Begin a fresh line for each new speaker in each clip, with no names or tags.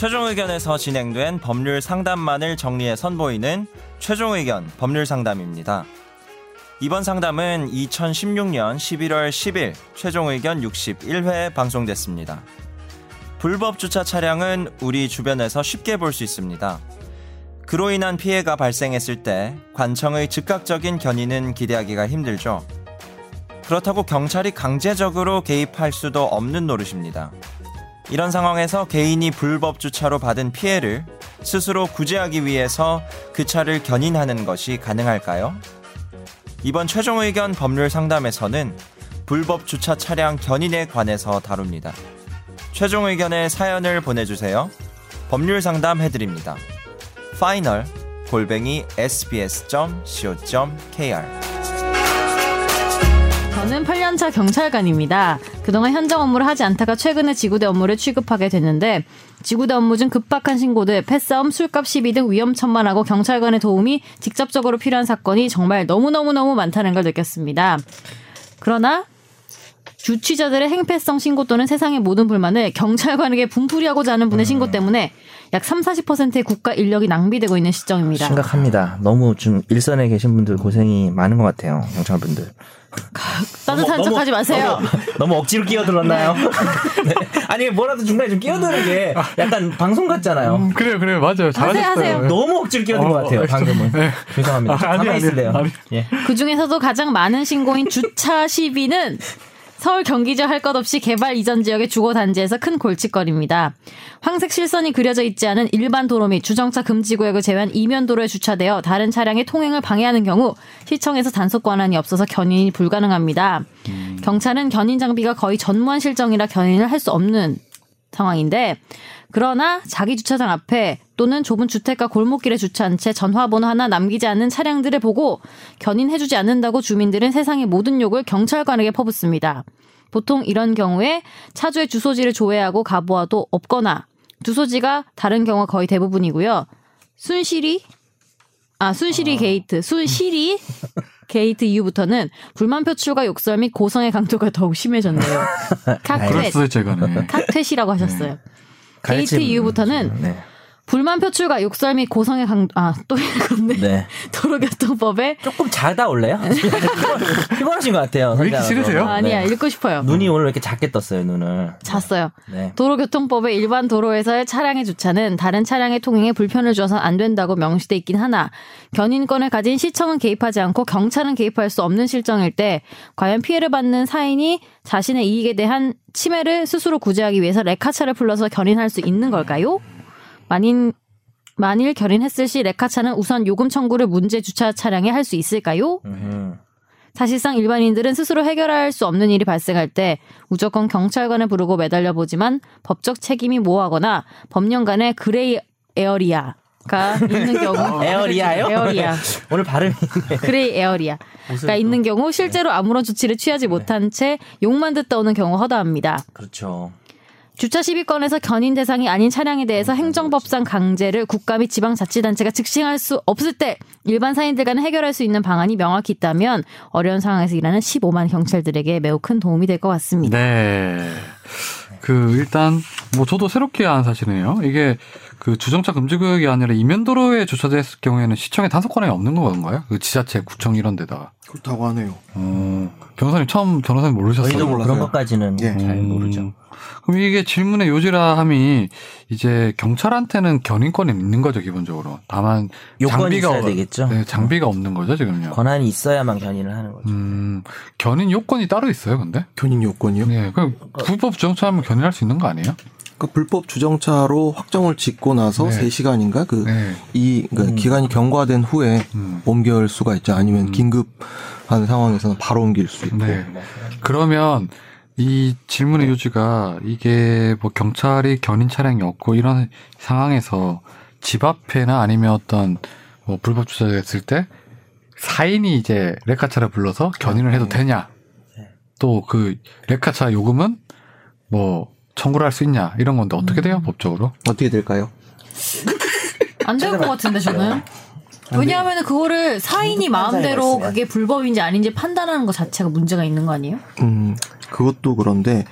최종 의견에서 진행된 법률 상담만을 정리해 선보이는 최종 의견 법률 상담입니다. 이번 상담은 2016년 11월 10일 최종 의견 61회 방송됐습니다. 불법 주차 차량은 우리 주변에서 쉽게 볼 수 있습니다. 그로 인한 피해가 발생했을 때 관청의 즉각적인 견인은 기대하기가 힘들죠. 그렇다고 경찰이 강제적으로 개입할 수도 없는 노릇입니다. 이런 상황에서 개인이 불법 주차로 받은 피해를 스스로 구제하기 위해서 그 차를 견인하는 것이 가능할까요? 이번 최종 의견 법률 상담에서는 불법 주차 차량 견인에 관해서 다룹니다. 최종 의견의 사연을 보내주세요. 법률 상담 해드립니다. 파이널 골뱅이 sbs.co.kr
저는 8년차 경찰관입니다. 그동안 현장 업무를 하지 않다가 최근에 지구대 업무를 취급하게 됐는데 지구대 업무 중 급박한 신고들, 패싸움, 술값 시비 등 위험천만하고 경찰관의 도움이 직접적으로 필요한 사건이 정말 너무너무너무 많다는 걸 느꼈습니다. 그러나 주취자들의 행패성 신고 또는 세상의 모든 불만을 경찰관에게 분풀이하고자 하는 분의 신고 때문에 약 3, 40%의 국가 인력이 낭비되고 있는 시점입니다.
심각합니다. 너무 좀 일선에 계신 분들 고생이 많은 것 같아요. 경찰분들.
따뜻한 척 하지 마세요.
너무, 너무 억지로 끼어들었나요? 네. 아니 뭐라도 중간에 좀 끼어드는 게 약간 방송 같잖아요.
음, 그래요, 그래요, 맞아요. 잘하셨어요.
하세요.
너무 억지로 끼어든 것 같아요.
어,
방금은.
네.
죄송합니다.
아, 아니,
가만히
아니,
있을래요.
아니.
예.
그 중에서도 가장 많은 신고인 주차 시비는 서울 경기지 할 것 없이 개발 이전 지역의 주거 단지에서 큰 골칫거리입니다. 황색 실선이 그려져 있지 않은 일반 도로 및 주정차 금지 구역을 제외한 이면 도로에 주차되어 다른 차량의 통행을 방해하는 경우 시청에서 단속 권한이 없어서 견인이 불가능합니다. 경찰은 견인 장비가 거의 전무한 실정이라 견인을 할 수 없는 상황인데 그러나 자기 주차장 앞에 또는 좁은 주택가 골목길에 주차한 채 전화번호 하나 남기지 않는 차량들을 보고 견인해주지 않는다고 주민들은 세상의 모든 욕을 경찰관에게 퍼붓습니다. 보통 이런 경우에 차주의 주소지를 조회하고 가보아도 없거나 주소지가 다른 경우가 거의 대부분이고요. 순실이 아 순실이 게이트 순실이 게이트 이후부터는 불만 표출과 욕설 및 고성의 강도가 더욱 심해졌네요. 칵퇴
그랬어요, 제가네.
칵퇴시라고 하셨어요. 게이트
가르침.
이후부터는
네.
불만 표출과 욕설 및 고성의 강도 아 또 읽었네.
네.
도로교통법에
조금 자다 올래요? 피곤하신 것 같아요.
왜 이렇게
선생님하고.
싫으세요?
아, 아니야
네.
읽고 싶어요.
눈이 오늘 왜 이렇게 작게 떴어요, 눈을.
잤어요.
네.
도로교통법의 일반 도로에서의 차량의 주차는 다른 차량의 통행에 불편을 줘서 안 된다고 명시돼 있긴 하나 견인권을 가진 시청은 개입하지 않고 경찰은 개입할 수 없는 실정일 때 과연 피해를 받는 사인이 자신의 이익에 대한 침해를 스스로 구제하기 위해서 레카차를 불러서 견인할 수 있는 걸까요? 만인 만일 견인했을 시 레카차는 우선 요금 청구를 문제 주차 차량에 할 수 있을까요?
음.
사실상 일반인들은 스스로 해결할 수 없는 일이 발생할 때 무조건 경찰관을 부르고 매달려 보지만 법적 책임이 모호하거나 법령 간의 gray area 가 있는 경우
area요?
area
오늘 발음이.
gray area가 있는 경우 실제로 아무런 조치를 취하지 못한 채 욕만 듣다 오는 경우 허다합니다.
그렇죠.
주차 시비권에서 견인 대상이 아닌 차량에 대해서 행정법상 강제를 국가 및 지방자치단체가 즉시할 수 없을 때 일반 사인들 간에 해결할 수 있는 방안이 명확히 있다면 어려운 상황에서 일하는 15만 경찰들에게 매우 큰 도움이 될 것 같습니다.
네. 그 일단 뭐 저도 새롭게 아는 사실이네요. 이게 그 주정차 금지 구역이 아니라 이면도로에 주차됐을 경우에는 시청에 단속 권한이 없는 건가요? 그 지자체, 구청 이런 데다가.
그렇다고 하네요.
어, 변호사님 처음 변호사님 모르셨어요?
저희도 뭐 그런
몰랐어요.
것까지는
예.
잘
음,
모르죠.
그럼 이게 질문의 요지라 함이 이제 경찰한테는 견인권이 있는 거죠 기본적으로. 다만
요건이 있어야 되겠죠.
네, 장비가 없는 거죠 지금요.
권한이 있어야만 견인을 하는 거죠.
음, 견인 요건이 따로 있어요, 근데?
견인 요건이요?
네, 그럼 불법 주정차하면 견인할 수 있는 거 아니에요?
그 불법 주정차로 확정을 짓고 나서
네.
3시간인가 그
네.
이 그러니까 기간이 경과된 후에
음.
옮길 수가 있죠. 아니면 긴급한 상황에서는 바로 옮길 수 있고.
네. 그러면 이 질문의 요지가 이게 뭐 경찰이 견인 차량이 없고 이런 상황에서 집 앞에나 아니면 어떤 뭐 불법 주차가 됐을 때 사인이 이제 레카차를 불러서 견인을 해도 되냐? 또 그 레카차 요금은 뭐 청구를 할 수 있냐? 이런 건데 어떻게 돼요 법적으로?
어떻게 될까요?
안 될 것 같은데 저는. 왜냐하면 그거를 사인이 마음대로. 그게 불법인지 아닌지 판단하는 것 자체가 문제가 있는 거 아니에요?
음, 그것도 그런데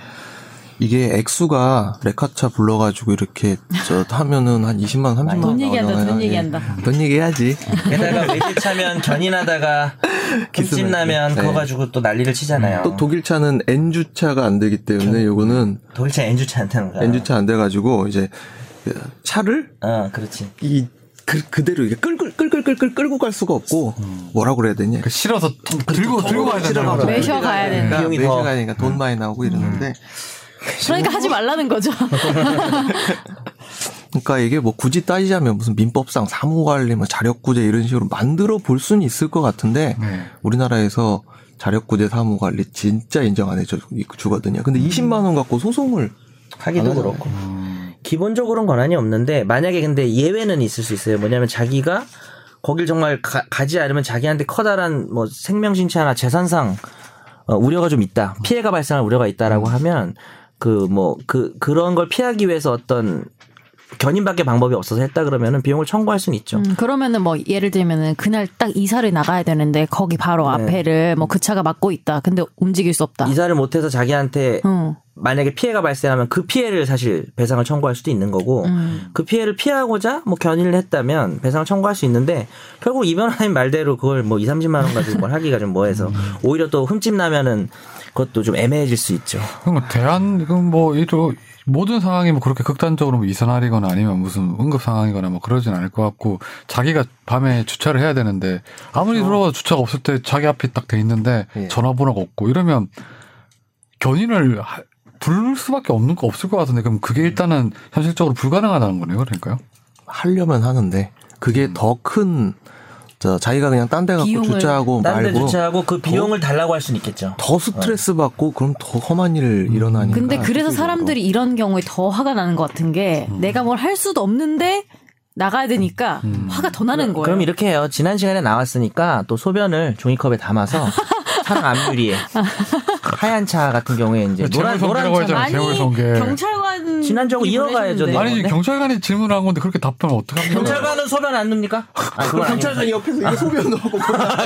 이게 액수가 레카차 불러가지고 이렇게 저 하면은 한 20만 원, 30만
원돈 얘기한다. 돈
예.
얘기한다.
돈 얘기해야지.
게다가 외제차면 견인하다가 기집 나면
네.
그거 가지고 또 난리를 치잖아요.
또 독일차는 N주차가 안 되기 때문에 요거는
독일차 N주차한테는 거야.
N주차 안 돼가지고 이제 그 차를
어, 그렇지.
이 그, 그대로 이게 끌끌 끌끌 끌끌 끌고 갈 수가 없고 뭐라 그래야 되냐?
그 실어서 들고 들고 가야 거죠.
매셔 가야 되는.
그러니까
비용이 더-
매셔 가니까 돈 많이 나오고 이러는데
그러니까 하지 말라는 거죠.
그러니까 이게 뭐 굳이 따지자면 무슨 민법상 사무관리, 뭐 자력구제 이런 식으로 만들어 볼 수는 있을 것 같은데
네.
우리나라에서 자력구제 사무관리 진짜 인정 안 해줘 주거든요. 근데 20만 원 갖고 소송을
하기도 그렇고. 기본적으로는 권한이 없는데 만약에 근데 예외는 있을 수 있어요. 뭐냐면 자기가 거길 정말 가, 지 않으면 자기한테 커다란 뭐 생명신체나 재산상 어, 우려가 좀 있다. 피해가 발생할 우려가 있다라고 하면 그 뭐 그 그런 걸 피하기 위해서 어떤 견인밖에 방법이 없어서 했다 그러면은 비용을 청구할 수는 있죠.
음, 그러면은 뭐 예를 들면은 그날 딱 이사를 나가야 되는데 거기 바로
네.
앞에를 뭐 그 차가 막고 있다. 근데 움직일 수 없다.
이사를 못해서 자기한테
응.
만약에 피해가 발생하면 그 피해를 사실 배상을 청구할 수도 있는 거고
음.
그 피해를 피하고자 뭐 견인을 했다면 배상을 청구할 수 있는데 결국 이 변호사님 말대로 그걸 뭐 2, 30만 원 가지고 뭘 하기가 좀 뭐해서 오히려 또 흠집 나면은 그것도 좀 애매해질 수 있죠.
그럼 대한 그럼 뭐 이런 모든 상황이 뭐 그렇게 극단적으로 뭐 이선할이거나 아니면 무슨 응급 상황이거나 뭐 그러진 않을 것 같고 자기가 밤에 주차를 해야 되는데 아무리 들어가도 주차가 없을 때 자기 앞에 딱돼 있는데
예.
전화번호가 없고 이러면 견인을 하- 부를 수밖에 없는 거 없을 것 같은데 그럼 그게 일단은 현실적으로 불가능하다는 거네요, 그러니까요.
하려면 하는데 그게 더큰저 자기가 그냥 딴 데 갖고 주차하고
딴데
말고
주차하고 그 비용을 달라고 할 수는 있겠죠.
더 스트레스 받고 그럼 더 험한 일 일어나니까.
근데 그래서. 사람들이 이런 경우에 더 화가 나는 것 같은 게
음.
내가 뭘 할 수도 없는데 나가야 되니까 화가 더 나는 거예요.
그럼 이렇게 해요. 지난 시간에 나왔으니까 또 소변을 종이컵에 담아서 차량 앞유리에 하얀 차 같은 경우에 이제 노란
재물
노란
성계라고
차
성계.
경찰관
지난주하고 이어가야죠,
보내셨는데.
네.
아니 경찰관이 질문한 건데 그렇게 답하면 어떡합니까?
경찰관은 소변 안 눕니까? 아,
경찰관이 옆에서 이거 소변 넣고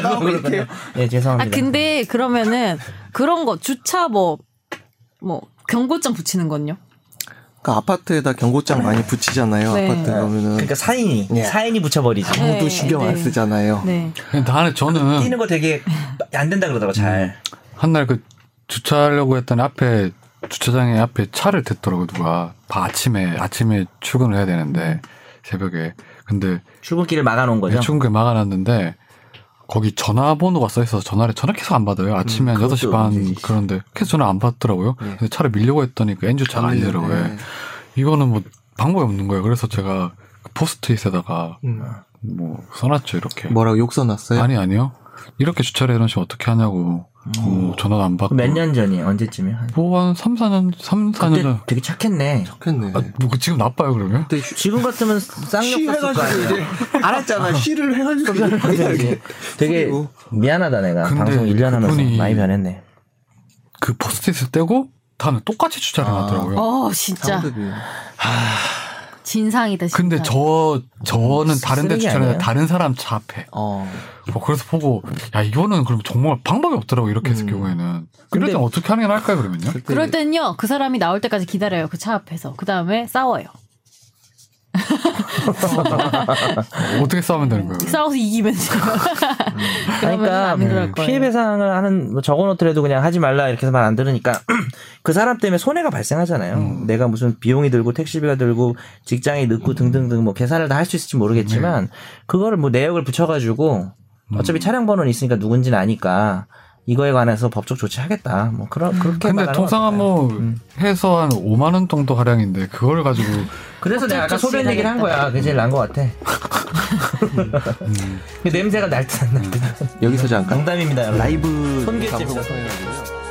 나오고 이렇게
예, 죄송합니다.
아 근데 그러면은 그런 거 주차 뭐뭐 경고장 붙이는 건요?
그러니까 아파트에다 경고장 많이 붙이잖아요.
네.
아파트 가면은
그러니까 사인이
예.
사인이 붙여버리지.
아무도
네,
신경 안
네.
쓰잖아요.
네.
나는 저는
뛰는 거 되게 안 된다 그러더라고 잘.
한날 그 주차하려고 했더니 앞에 주차장에 앞에 차를 댔더라고 누가 바 아침에 아침에 출근을 해야 되는데 새벽에 근데
출근길을 막아놓은 거죠.
출근에 막아놨는데 거기 전화번호가 써 있어서 전화를 전화 계속 안 받아요 아침에 한
그것도
6시 반
문제지.
그런데 계속 전화 안 받더라고요
예.
근데 차를 밀려고 했더니 그 엔주 차가 아니더라고요
네.
이거는 뭐 방법이 없는 거예요 그래서 제가 그 포스트잇에다가
음.
뭐 써놨죠 이렇게
뭐라고 욕 써놨어요?
아니 아니요 이렇게 주차를 해놓으시면 어떻게 하냐고 뭐 전화도 안 받고
몇 년 전이에요? 언제쯤이요? 한-
뭐한 3, 4년, 3, 4년
그때
전.
되게 착했네.
좋겠네.
아, 뭐 지금 나빠요, 그러면?
지금 같으면 쌍욕 썼을 거 아니에요.
이제 알았잖아. 쉬를 해가지고
되게
그리고
미안하다 내가 방송 1년 하면서 많이 변했네.
그 포스트잇을 떼고 다음에 똑같이 주차를
아.
해놨더라고요.
어 진짜
상대비.
진상이다. 진상.
근데 저, 저는 다른 데
쓰레기
주차를
아니에요?
해서 다른 사람 차 앞에.
어.
뭐 그래서 보고, 야, 이거는 그럼 정말 방법이 없더라고, 이렇게 했을
음.
경우에는. 그럴 땐 어떻게 하는 게 나을까요, 그러면요?
그럴 땐요 그 사람이 나올 때까지 기다려요 그 차 앞에서 그 다음에 싸워요.
어떻게 싸우면 되는 거예요?
싸워서 이기면 그러면
그러니까
안 그럴 거예요.
피해 배상을 하는 뭐 적어놓더라도 그냥 하지 말라 이렇게 해서 말 안 들으니까 그 사람 때문에 손해가 발생하잖아요.
음.
내가 무슨 비용이 들고 택시비가 들고 직장에 늦고 등등등 뭐 계산을 다 할 수 있을지 모르겠지만
네.
그거를 뭐 내역을 붙여가지고
음.
어차피 차량 번호는 있으니까 누군지는 아니까 이거에 관해서 법적 조치하겠다. 뭐 그런 그렇게
근데 통상
것 같아요.
뭐
음.
해서 한 5만 원 정도 하량인데 그걸 가지고
그래서 내가 아까 소변 얘기를 한 거야. 그게 제일 나은 것 같아. 그 냄새가 날듯 안 날 듯.
여기서 잠깐
농담입니다. 여러분.
라이브
있어서.
통해가지고요.